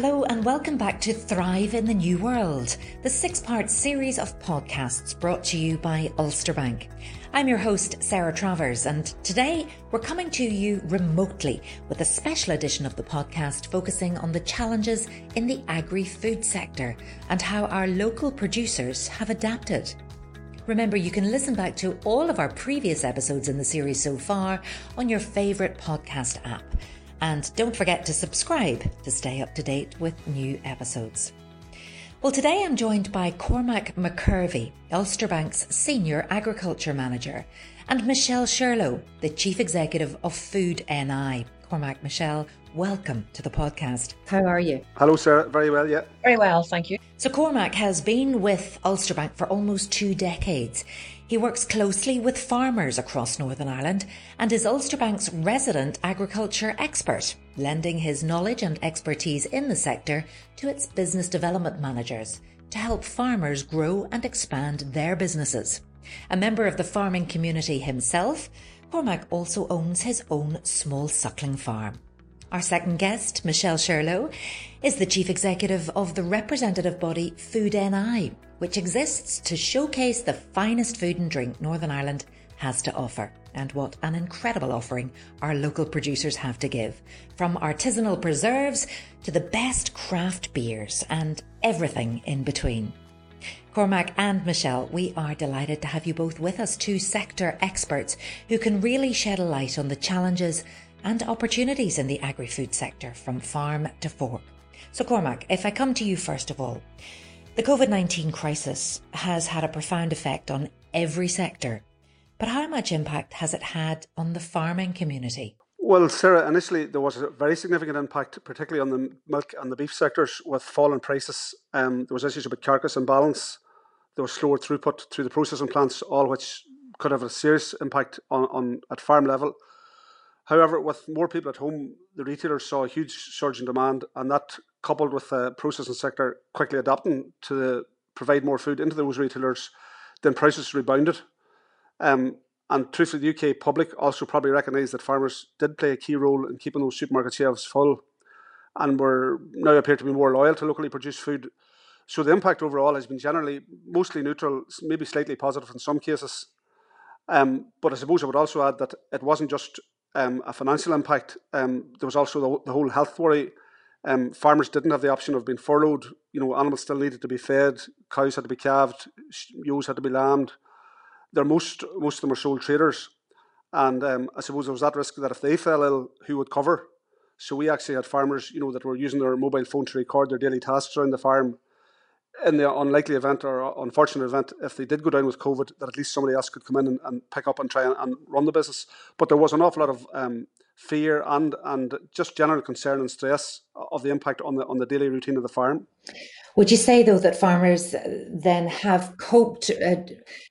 Hello, and welcome back to Thrive in the New World, the six part series of podcasts brought to you by Ulster Bank. I'm your host, Sarah Travers, and today we're coming to you remotely with a special edition of the podcast focusing on the challenges in the agri food sector and how our local producers have adapted. Remember, you can listen back to all of our previous episodes in the series so far on your favourite podcast app. And don't forget to subscribe to stay up to date with new episodes. Well, today I'm joined by Cormac McKervey, Ulster Bank's Senior Agriculture Manager, and Michelle Shirlow, the Chief Executive of Food NI. Cormac, Michelle, welcome to the podcast. How are you? Hello, Sarah. Very well, yeah. Very well, thank you. So, Cormac has been with Ulster Bank for almost two decades. He works closely with farmers across Northern Ireland and is Ulster Bank's resident agriculture expert, lending his knowledge and expertise in the sector to its business development managers to help farmers grow and expand their businesses. A member of the farming community himself, Cormac also owns his own small suckling farm. Our second guest, Michelle Shirlow, is the chief executive of the representative body Food NI, which exists to showcase the finest food and drink Northern Ireland has to offer. And what an incredible offering our local producers have to give. From artisanal preserves to the best craft beers and everything in between. Cormac and Michelle, we are delighted to have you both with us, two sector experts who can really shed a light on the challenges and opportunities in the agri food sector from farm to fork. So, Cormac, if I come to you first of all, the COVID 19 crisis has had a profound effect on every sector, but how much impact has it had on the farming community? Well, Sarah, initially there was a very significant impact, particularly on the milk and the beef sectors with falling prices. Um, there was issues about carcass imbalance. There was slower throughput through the processing plants, all which could have a serious impact on, on at farm level. However, with more people at home, the retailers saw a huge surge in demand, and that coupled with the processing sector quickly adapting to provide more food into those retailers, then prices rebounded. Um, and truthfully, the UK public also probably recognised that farmers did play a key role in keeping those supermarket shelves full, and were now appear to be more loyal to locally produced food. So the impact overall has been generally mostly neutral, maybe slightly positive in some cases. Um, but I suppose I would also add that it wasn't just um, a financial impact. Um, there was also the, the whole health worry. Um, farmers didn't have the option of being furloughed. You know, animals still needed to be fed. Cows had to be calved. Ewes had to be lambed. They're most most of them are sole traders, and um, I suppose there was that risk that if they fell ill, who would cover? So we actually had farmers, you know, that were using their mobile phone to record their daily tasks around the farm in the unlikely event or unfortunate event, if they did go down with COVID, that at least somebody else could come in and, and pick up and try and, and, run the business. But there was an awful lot of um, fear and and just general concern and stress of the impact on the on the daily routine of the farm. Would you say though that farmers then have coped uh,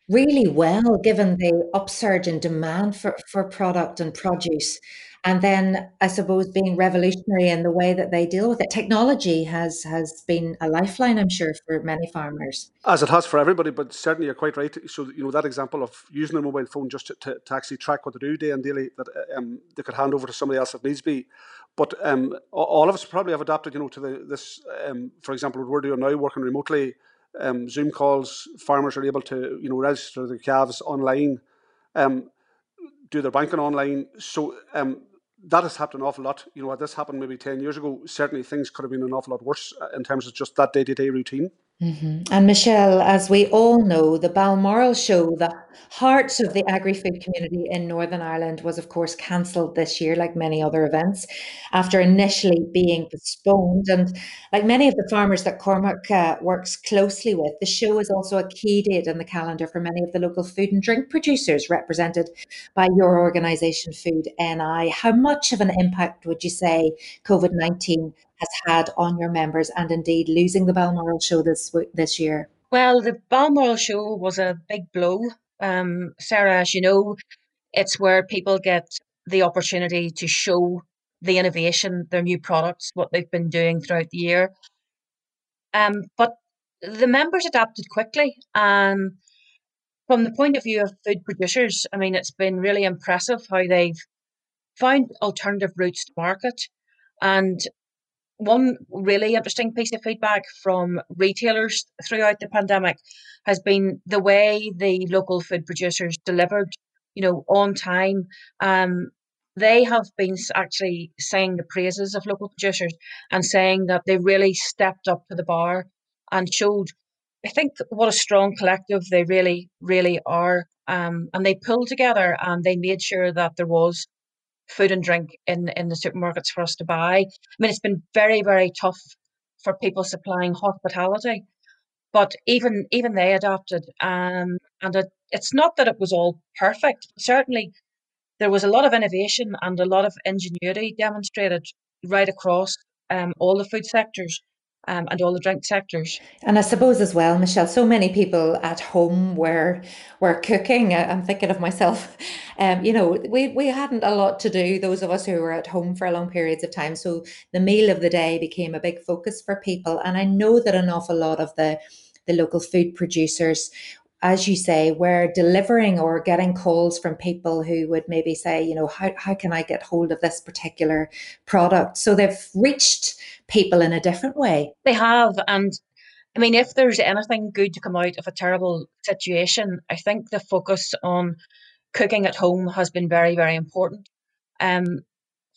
really well given the upsurge in demand for, for product and produce? And then I suppose being revolutionary in the way that they deal with it. Technology has has been a lifeline, I'm sure, for many farmers. As it has for everybody, but certainly you're quite right. So you know that example of using a mobile phone just to, to, to actually track what they do day and daily that um, they could hand over to somebody else if needs be. But um, all of us probably have adapted, you know, to the, this. Um, for example, what we're doing now, working remotely, um, Zoom calls. Farmers are able to, you know, register their calves online, um, do their banking online. So um, that has happened an awful lot. You know, had this happened maybe 10 years ago, certainly things could have been an awful lot worse uh, in terms of just that day to day routine. Mm-hmm. And Michelle, as we all know, the Balmoral show, the heart of the agri food community in Northern Ireland, was of course cancelled this year, like many other events, after initially being postponed. And like many of the farmers that Cormac uh, works closely with, the show is also a key date in the calendar for many of the local food and drink producers represented by your organisation, Food NI. How much of an impact would you say COVID 19 has had on your members and indeed losing the Balmoral show this this year? Well, the Balmoral show was a big blow. Um, Sarah, as you know, it's where people get the opportunity to show the innovation, their new products, what they've been doing throughout the year. Um, but the members adapted quickly. Um, from the point of view of food producers, I mean, it's been really impressive how they've found alternative routes to market. And one really interesting piece of feedback from retailers throughout the pandemic has been the way the local food producers delivered, you know, on time. Um, they have been actually saying the praises of local producers and saying that they really stepped up to the bar and showed, I think, what a strong collective they really, really are. Um, and they pulled together and they made sure that there was food and drink in in the supermarkets for us to buy. I mean, it's been very very tough for people supplying hospitality, but even even they adapted. Um, and it, it's not that it was all perfect. Certainly, there was a lot of innovation and a lot of ingenuity demonstrated right across um, all the food sectors um, and all the drink sectors. And I suppose as well, Michelle, so many people at home were were cooking. I'm thinking of myself. Um, you know, we we hadn't a lot to do. Those of us who were at home for long periods of time, so the meal of the day became a big focus for people. And I know that an awful lot of the the local food producers as you say, we're delivering or getting calls from people who would maybe say, you know, how, how can I get hold of this particular product? So they've reached people in a different way. They have. And I mean, if there's anything good to come out of a terrible situation, I think the focus on cooking at home has been very, very important. Um,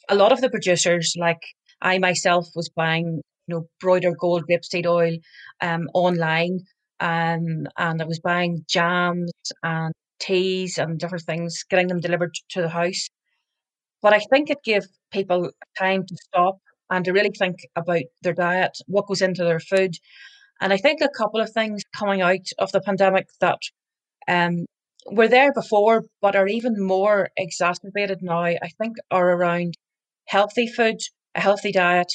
a lot of the producers, like I myself, was buying, you know, Broighter Gold rapeseed oil um, online um, and I was buying jams and teas and different things, getting them delivered to the house. But I think it gave people time to stop and to really think about their diet, what goes into their food. And I think a couple of things coming out of the pandemic that um, were there before, but are even more exacerbated now, I think, are around healthy food, a healthy diet,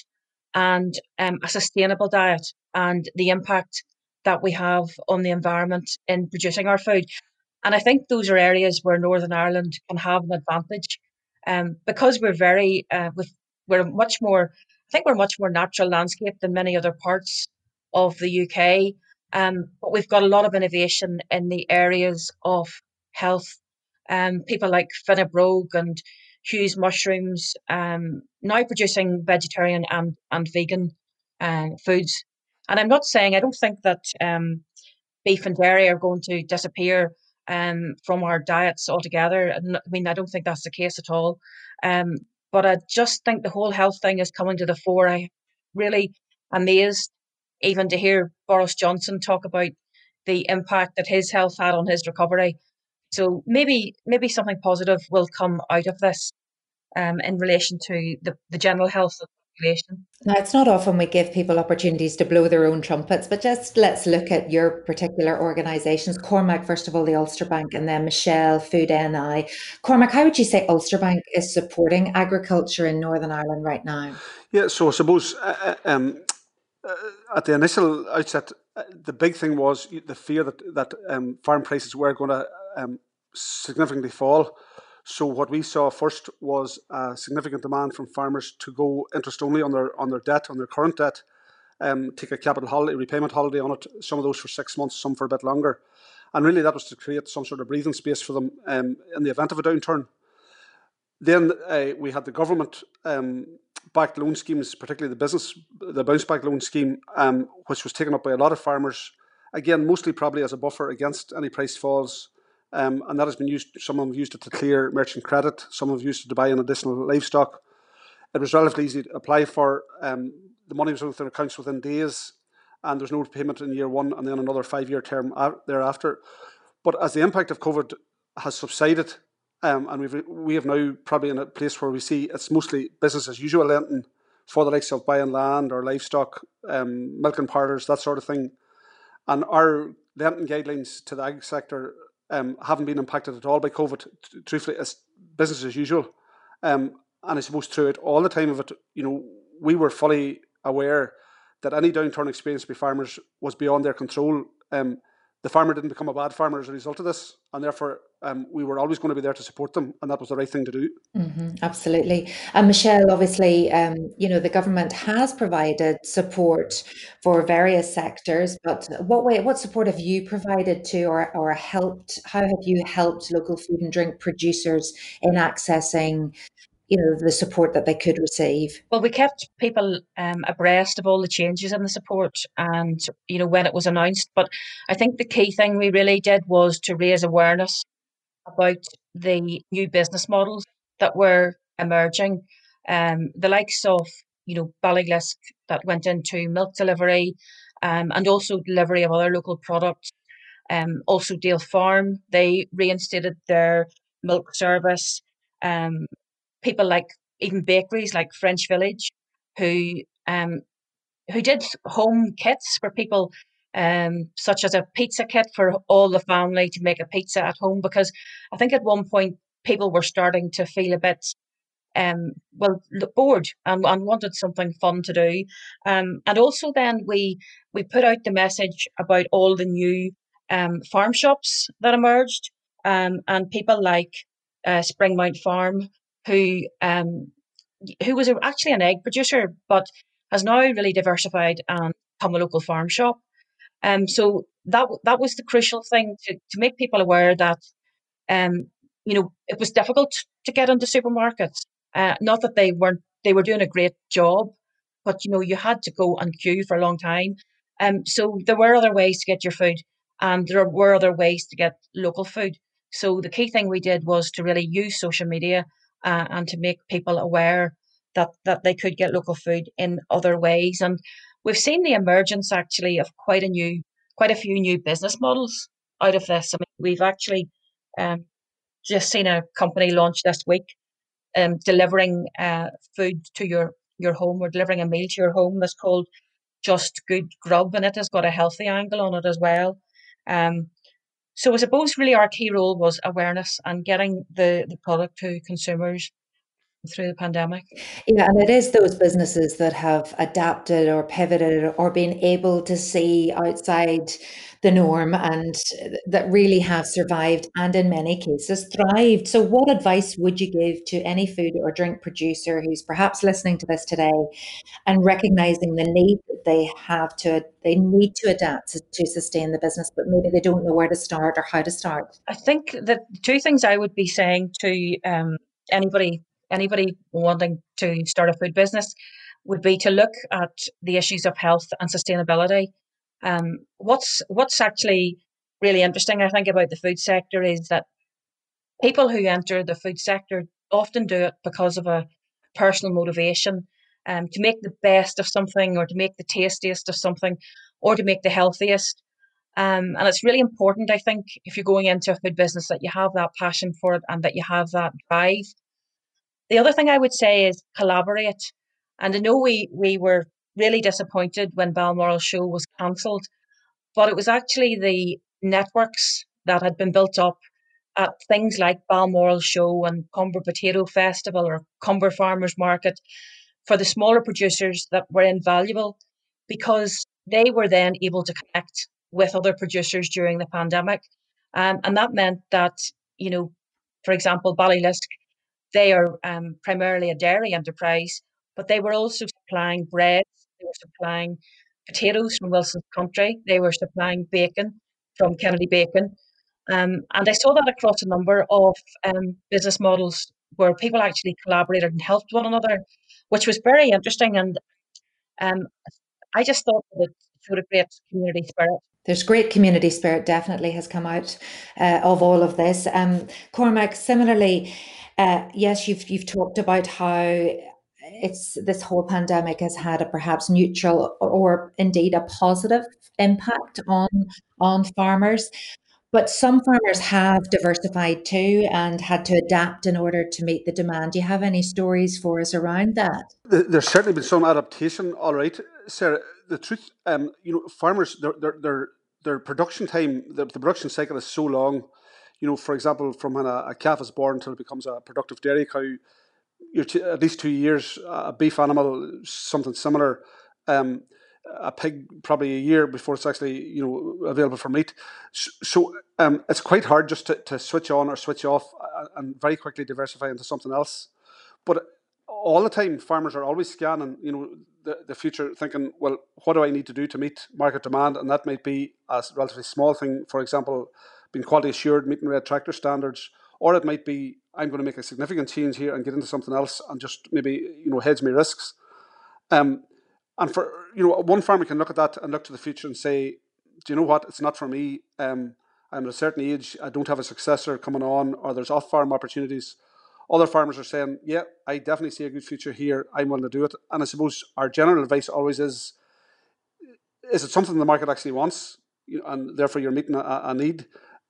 and um, a sustainable diet, and the impact that we have on the environment in producing our food. And I think those are areas where Northern Ireland can have an advantage um, because we're very, uh, with, we're much more, I think we're much more natural landscape than many other parts of the UK. Um, but we've got a lot of innovation in the areas of health. Um, people like Finnebrogue and Hughes Mushrooms um, now producing vegetarian and, and vegan uh, foods and I'm not saying I don't think that um, beef and dairy are going to disappear um, from our diets altogether. I mean, I don't think that's the case at all. Um, but I just think the whole health thing is coming to the fore. I really amazed even to hear Boris Johnson talk about the impact that his health had on his recovery. So maybe maybe something positive will come out of this um, in relation to the, the general health of population. Now, it's not often we give people opportunities to blow their own trumpets, but just let's look at your particular organisations. Cormac, first of all, the Ulster Bank, and then Michelle, Food NI. Cormac, how would you say Ulster Bank is supporting agriculture in Northern Ireland right now? Yeah, so I suppose uh, uh um, uh, at the initial outset, uh, the big thing was the fear that, that um, farm prices were going to um, significantly fall. So what we saw first was a significant demand from farmers to go interest only on their on their debt, on their current debt, um, take a capital holiday, repayment holiday on it. Some of those for six months, some for a bit longer, and really that was to create some sort of breathing space for them um, in the event of a downturn. Then uh, we had the government um, backed loan schemes, particularly the business, the bounce back loan scheme, um, which was taken up by a lot of farmers. Again, mostly probably as a buffer against any price falls um, and that has been used. Some have used it to clear merchant credit. Some have used it to buy an additional livestock. It was relatively easy to apply for. Um, the money was with their accounts within days, and there's no payment in year one, and then another five-year term thereafter. But as the impact of COVID has subsided, um, and we've we have now probably in a place where we see it's mostly business as usual lending for the likes of buying land or livestock, um, milk and parlours, that sort of thing. And our lending guidelines to the ag sector um, haven't been impacted at all by COVID. Truthfully, it's business as usual. Um, and I suppose throughout all the time of it, you know, we were fully aware that any downturn experienced by farmers was beyond their control. Um, the farmer didn't become a bad farmer as a result of this, and therefore um, we were always going to be there to support them, and that was the right thing to do. Mm-hmm, absolutely. And Michelle, obviously, um, you know the government has provided support for various sectors, but what way, what support have you provided to, or or helped? How have you helped local food and drink producers in accessing you know the support that they could receive. Well we kept people um, abreast of all the changes in the support and you know when it was announced but i think the key thing we really did was to raise awareness about the new business models that were emerging. Um, the likes of you know Ballylisk that went into milk delivery um, and also delivery of other local products. Um, also Dale Farm they reinstated their milk service um, people like even bakeries like French Village, who um, who did home kits for people, um, such as a pizza kit for all the family to make a pizza at home. Because I think at one point people were starting to feel a bit um, well bored and, and wanted something fun to do. Um, and also then we we put out the message about all the new um, farm shops that emerged, um, and people like uh, Springmount Farm who um, who was actually an egg producer, but has now really diversified and become a local farm shop. Um, so that that was the crucial thing to, to make people aware that um, you know it was difficult to get into supermarkets. Uh, not that they weren't they were doing a great job, but you know you had to go and queue for a long time. Um, so there were other ways to get your food, and there were other ways to get local food. So the key thing we did was to really use social media uh, and to make people aware that that they could get local food in other ways. And we've seen the emergence actually of quite a new, quite a few new business models out of this. I mean, we've actually um, just seen a company launch this week um, delivering uh, food to your your home or delivering a meal to your home that's called Just Good Grub, and it has got a healthy angle on it as well. Um, so I suppose really our key role was awareness and getting the, the product to consumers through the pandemic. Yeah, and it is those businesses that have adapted or pivoted or been able to see outside the norm and that really have survived and in many cases thrived. So what advice would you give to any food or drink producer who's perhaps listening to this today and recognizing the need that they have to they need to adapt to, to sustain the business but maybe they don't know where to start or how to start? I think that two things I would be saying to um, anybody anybody wanting to start a food business would be to look at the issues of health and sustainability um, what's what's actually really interesting, I think, about the food sector is that people who enter the food sector often do it because of a personal motivation um, to make the best of something or to make the tastiest of something or to make the healthiest. Um, and it's really important, I think, if you're going into a food business that you have that passion for it and that you have that drive. The other thing I would say is collaborate. And I know we, we were really disappointed when Balmoral Show was cancelled. But it was actually the networks that had been built up at things like Balmoral Show and Comber Potato Festival or Comber Farmers Market for the smaller producers that were invaluable because they were then able to connect with other producers during the pandemic. Um, and that meant that, you know, for example, Ballylisk, they are um, primarily a dairy enterprise, but they were also supplying bread they were supplying potatoes from Wilson's Country. They were supplying bacon from Kennedy Bacon. Um, and I saw that across a number of um, business models where people actually collaborated and helped one another, which was very interesting. And um, I just thought that it showed a great community spirit. There's great community spirit, definitely has come out uh, of all of this. Um, Cormac, similarly, uh, yes, you've you've talked about how it's this whole pandemic has had a perhaps neutral or, indeed a positive impact on on farmers but some farmers have diversified too and had to adapt in order to meet the demand. Do you have any stories for us around that? There's certainly been some adaptation, all right, Sarah. The truth, um, you know, farmers, their their their, production time, the, production cycle is so long. You know, for example, from when a, a calf is born until it becomes a productive dairy cow, you're t- at least two years. A beef animal, something similar. Um, a pig probably a year before it's actually you know available for meat. So, um, it's quite hard just to, to switch on or switch off uh, and very quickly diversify into something else. But all the time, farmers are always scanning, you know, the, the future, thinking, well, what do I need to do to meet market demand? And that might be a relatively small thing, for example, being quality assured, meeting red tractor standards, or it might be I'm going to make a significant change here and get into something else and just maybe you know hedge my risks. Um, and for you know, one farmer can look at that and look to the future and say, do you know what? It's not for me. Um, I'm at a certain age. I don't have a successor coming on, or there's off farm opportunities. Other farmers are saying, yeah, I definitely see a good future here. I'm willing to do it. And I suppose our general advice always is, is it something the market actually wants? You know, and therefore you're meeting a, a need.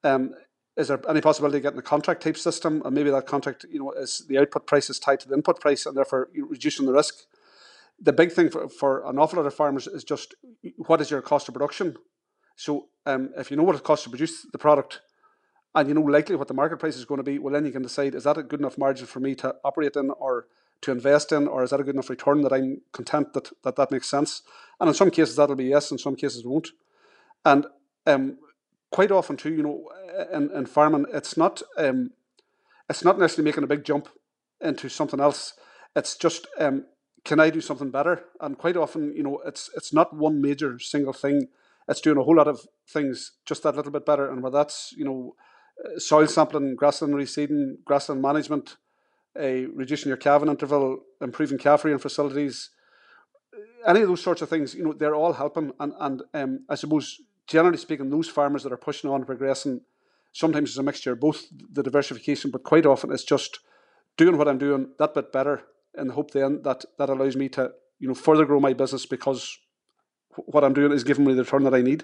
Um, is there any possibility of getting a contract type system? And maybe that contract, you know, is the output price is tied to the input price and therefore reducing the risk. The big thing for, for an awful lot of farmers is just what is your cost of production? So um, if you know what it costs to produce the product and you know likely what the market price is going to be, well then you can decide is that a good enough margin for me to operate in or to invest in, or is that a good enough return that I'm content that that, that makes sense? And in some cases that'll be yes, in some cases it won't. And um, quite often too, you know, in, in farming, it's not um, it's not necessarily making a big jump into something else. It's just um, can I do something better? And quite often, you know, it's it's not one major single thing. It's doing a whole lot of things just that little bit better. And whether that's you know, uh, soil sampling, grassland reseeding, grassland management, uh, reducing your calving interval, improving calf rearing facilities, any of those sorts of things, you know, they're all helping. And and um, I suppose generally speaking, those farmers that are pushing on and progressing, sometimes it's a mixture of both the diversification, but quite often it's just doing what I'm doing that bit better in the hope then that that allows me to you know further grow my business because what I'm doing is giving me the return that I need.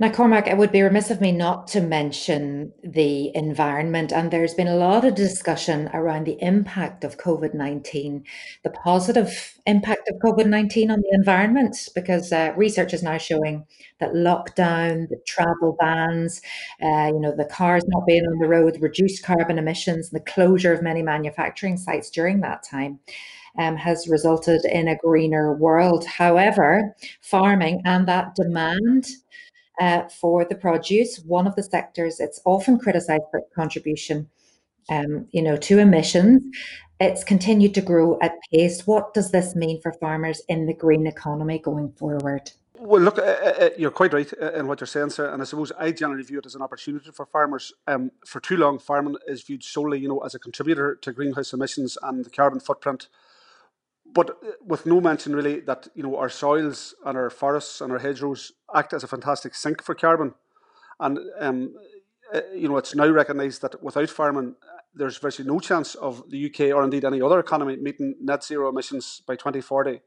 Now, Cormac, it would be remiss of me not to mention the environment. And there's been a lot of discussion around the impact of COVID 19, the positive impact of COVID 19 on the environment, because uh, research is now showing that lockdown, the travel bans, uh, you know, the cars not being on the road, reduced carbon emissions, and the closure of many manufacturing sites during that time. Um, has resulted in a greener world. However, farming and that demand uh, for the produce. One of the sectors it's often criticised for contribution, um, you know, to emissions. It's continued to grow at pace. What does this mean for farmers in the green economy going forward? Well, look, uh, uh, uh you're quite right uh, in what you're saying, sir. And I suppose I generally view it as an opportunity for farmers. Um, for too long, farming is viewed solely, you know, as a contributor to greenhouse emissions and the carbon footprint but uh, with no mention really that you know our soils and our forests and our hedgerows act as a fantastic sink for carbon, and um, uh, you know it's now recognised that without farming, there's virtually no chance of the UK or indeed any other economy meeting net zero emissions by 2040.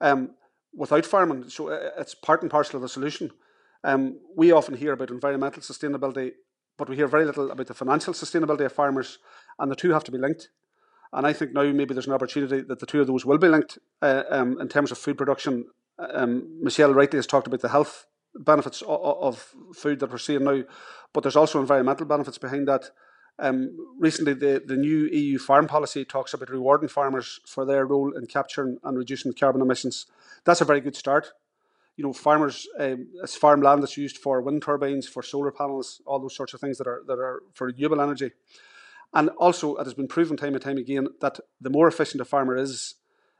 Um, without farming, so uh, it's part and parcel of the solution. Um, we often hear about environmental sustainability, but we hear very little about the financial sustainability of farmers, and the two have to be linked. And I think now maybe there's an opportunity that the two of those will be linked uh, um, in terms of food production. Um, Michelle rightly has talked about the health benefits of, of, food that we're seeing now, but there's also environmental benefits behind that. Um, recently, the, the new EU farm policy talks about rewarding farmers for their role in capturing and reducing carbon emissions. That's a very good start. You know, farmers, um, it's farmland that's used for wind turbines, for solar panels, all those sorts of things that are that are for renewable energy. And also, it has been proven time and time again that the more efficient a farmer is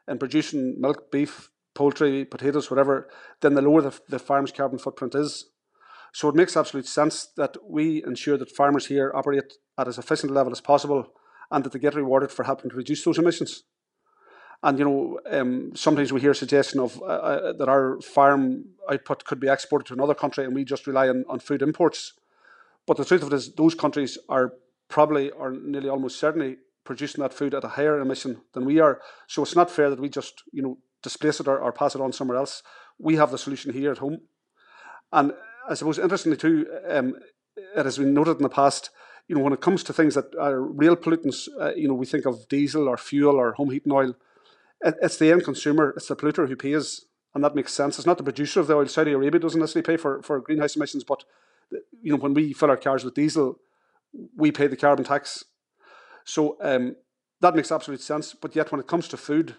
in producing milk, beef, poultry, potatoes, whatever, then the lower the, the farm's carbon footprint is. So it makes absolute sense that we ensure that farmers here operate at as efficient a level as possible and that they get rewarded for helping to reduce those emissions. And you know, um, sometimes we hear suggestion of uh, uh, that our farm output could be exported to another country and we just rely on, on food imports. But the truth of it is, those countries are probably or nearly almost certainly producing that food at a higher emission than we are. So it's not fair that we just, you know, displace it or, or pass it on somewhere else. We have the solution here at home. And I suppose interestingly too, um, it has been noted in the past, you know, when it comes to things that are real pollutants, uh, you know, we think of diesel or fuel or home heating oil. It, it's the end consumer, it's the polluter who pays, and that makes sense. It's not the producer of the oil. Saudi Arabia doesn't necessarily pay for, for greenhouse emissions, but you know, when we fill our cars with diesel, we pay the carbon tax. So um, that makes absolute sense. But yet, when it comes to food,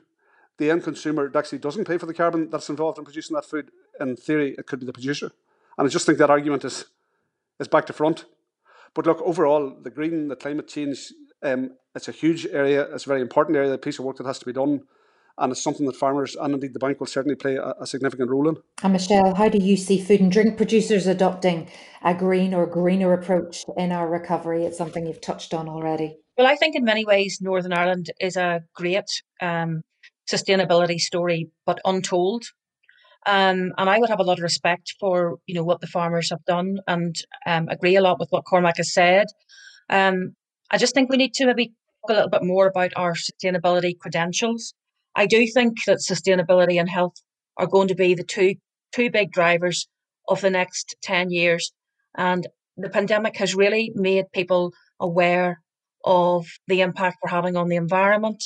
the end consumer actually doesn't pay for the carbon that's involved in producing that food. In theory, it could be the producer. And I just think that argument is is back to front. But look, overall, the green, the climate change, um, it's a huge area. It's a very important area, a piece of work that has to be done and it's something that farmers and indeed the bank will certainly play a, a, significant role in. And Michelle, how do you see food and drink producers adopting a green or greener approach in our recovery? It's something you've touched on already. Well, I think in many ways Northern Ireland is a great um, sustainability story, but untold. Um, and I would have a lot of respect for you know what the farmers have done, and um, agree a lot with what Cormac has said. Um, I just think we need to maybe talk a little bit more about our sustainability credentials. I do think that sustainability and health are going to be the two two big drivers of the next ten years, and the pandemic has really made people aware of the impact we're having on the environment,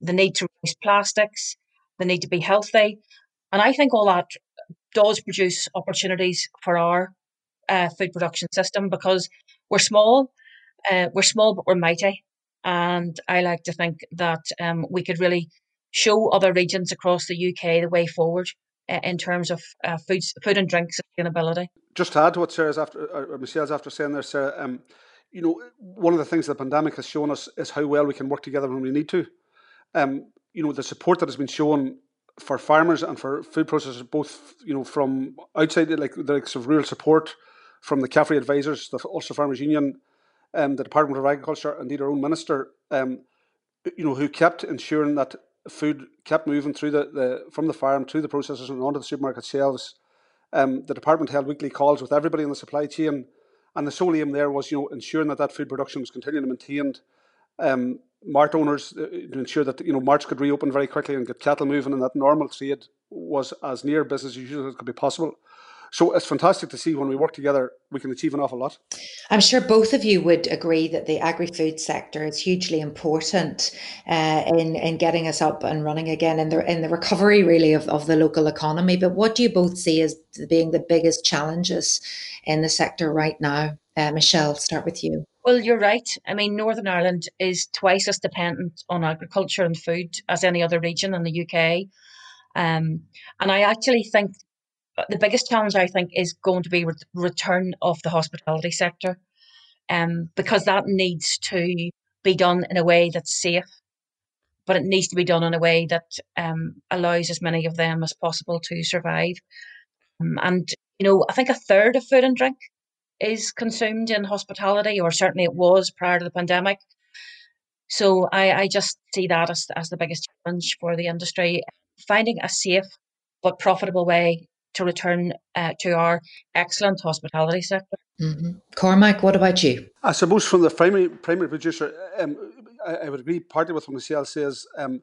the need to reduce plastics, the need to be healthy. And I think all that does produce opportunities for our uh, food production system because we're small, uh, we're small, but we're mighty. And I like to think that um, we could really show other regions across the UK the way forward uh, in terms of uh, food, food and drink sustainability. Just to add to what Sarah's after, or Michelle's after saying there, Sarah, um, you know, one of the things the pandemic has shown us is how well we can work together when we need to. Um, you know, the support that has been shown for farmers and for food processors, both you know from outside, like the likes of rural support from the CAFRE advisors, the Ulster Farmers Union, um, the Department of Agriculture, indeed our own minister, um, you know, who kept ensuring that food kept moving through the, the from the farm to the processors and onto the supermarket shelves. Um, the department held weekly calls with everybody in the supply chain and the sole aim there was, you know, ensuring that that food production was continually maintained. Um, mart owners uh, to ensure that you know marts could reopen very quickly and get cattle moving, and that normal trade was as near business as usual as could be possible. So it's fantastic to see when we work together, we can achieve an awful lot. I'm sure both of you would agree that the agri-food sector is hugely important uh, in in getting us up and running again in the in the recovery really of, of the local economy. But what do you both see as being the biggest challenges in the sector right now? Uh, Michelle, start with you. Well, you're right. I mean, Northern Ireland is twice as dependent on agriculture and food as any other region in the UK. Um, and I actually think the biggest challenge I think is going to be re- return of the hospitality sector, um, because that needs to be done in a way that's safe, but it needs to be done in a way that um, allows as many of them as possible to survive. Um, and you know, I think a third of food and drink is consumed in hospitality, or certainly it was prior to the pandemic. So I, I just see that as, as the biggest challenge for the industry. Finding a safe but profitable way to return uh, to our excellent hospitality sector. Mm-hmm. Cormac, what about you? I suppose from the primary primary producer, um, I, I, would agree partly with what Michelle says. Um,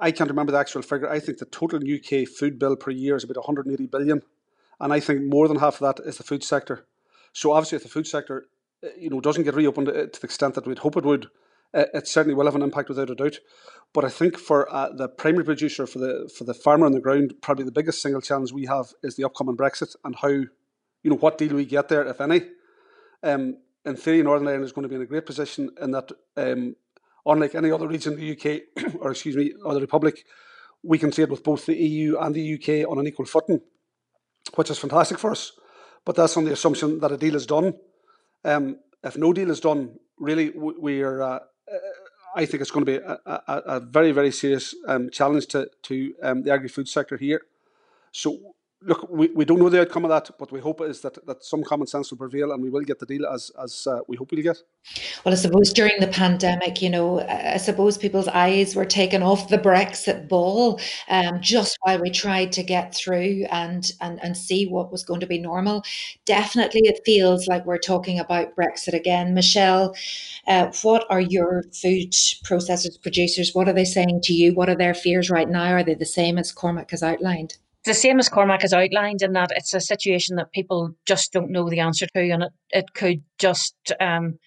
I can't remember the actual figure. I think the total UK food bill per year is about 180 billion, and I think more than half of that is the food sector. So obviously, if the food sector, uh, you know, doesn't get reopened uh, to the extent that we'd hope it would, uh, it certainly will have an impact without a doubt. But I think for uh, the primary producer, for the for the farmer on the ground, probably the biggest single challenge we have is the upcoming Brexit and how, you know, what deal we get there, if any. Um, in theory, Northern Ireland is going to be in a great position in that, um, unlike any other region in the UK, or excuse me, or the Republic, we can trade with both the EU and the UK on an equal footing, which is fantastic for us. But that's on the assumption that a deal is done. Um, if no deal is done, really, we are. Uh, I think it's going to be a, a, a very, very serious um, challenge to, to um, the agri food sector here. So look, we, we don't know the outcome of that, but we hope is that, that some common sense will prevail and we will get the deal as, as uh, we hope we'll get. Well, I suppose during the pandemic, you know, I suppose people's eyes were taken off the Brexit ball um, just while we tried to get through and, and, and see what was going to be normal. Definitely, it feels like we're talking about Brexit again. Michelle, uh, what are your food processors, producers, what are they saying to you? What are their fears right now? Are they the same as Cormac has outlined? The same as Cormac has outlined in that it's a situation that people just don't know the answer to, and it, it could just um,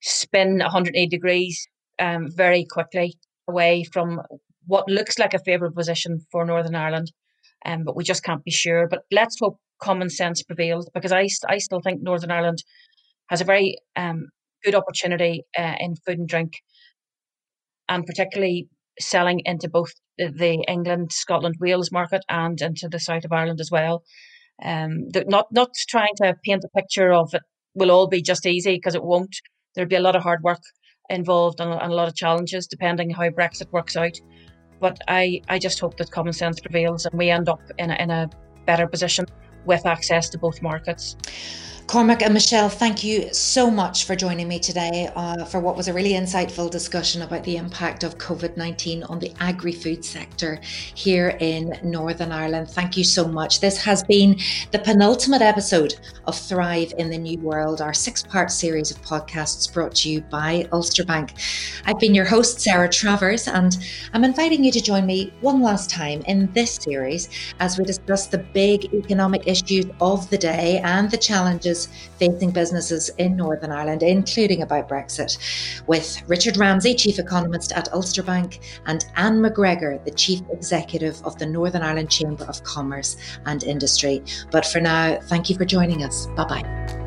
spin 180 degrees um, very quickly away from what looks like a favourable position for Northern Ireland. Um, but we just can't be sure. But let's hope common sense prevails because I, I still think Northern Ireland has a very um, good opportunity uh, in food and drink, and particularly selling into both the England, Scotland, Wales market and into the south of Ireland as well. Um, not not trying to paint a picture of it will all be just easy because it won't. There'll be a lot of hard work involved and, and a lot of challenges depending how Brexit works out. But I, I just hope that common sense prevails and we end up in a, in a better position with access to both markets. Cormac and Michelle, thank you so much for joining me today uh, for what was a really insightful discussion about the impact of COVID 19 on the agri food sector here in Northern Ireland. Thank you so much. This has been the penultimate episode of Thrive in the New World, our six part series of podcasts brought to you by Ulster Bank. I've been your host, Sarah Travers, and I'm inviting you to join me one last time in this series as we discuss the big economic issues of the day and the challenges challenges facing businesses in Northern Ireland, including about Brexit, with Richard Ramsey, Chief Economist at Ulster Bank, and Anne McGregor, the Chief Executive of the Northern Ireland Chamber of Commerce and Industry. But for now, thank you for joining us. Bye bye.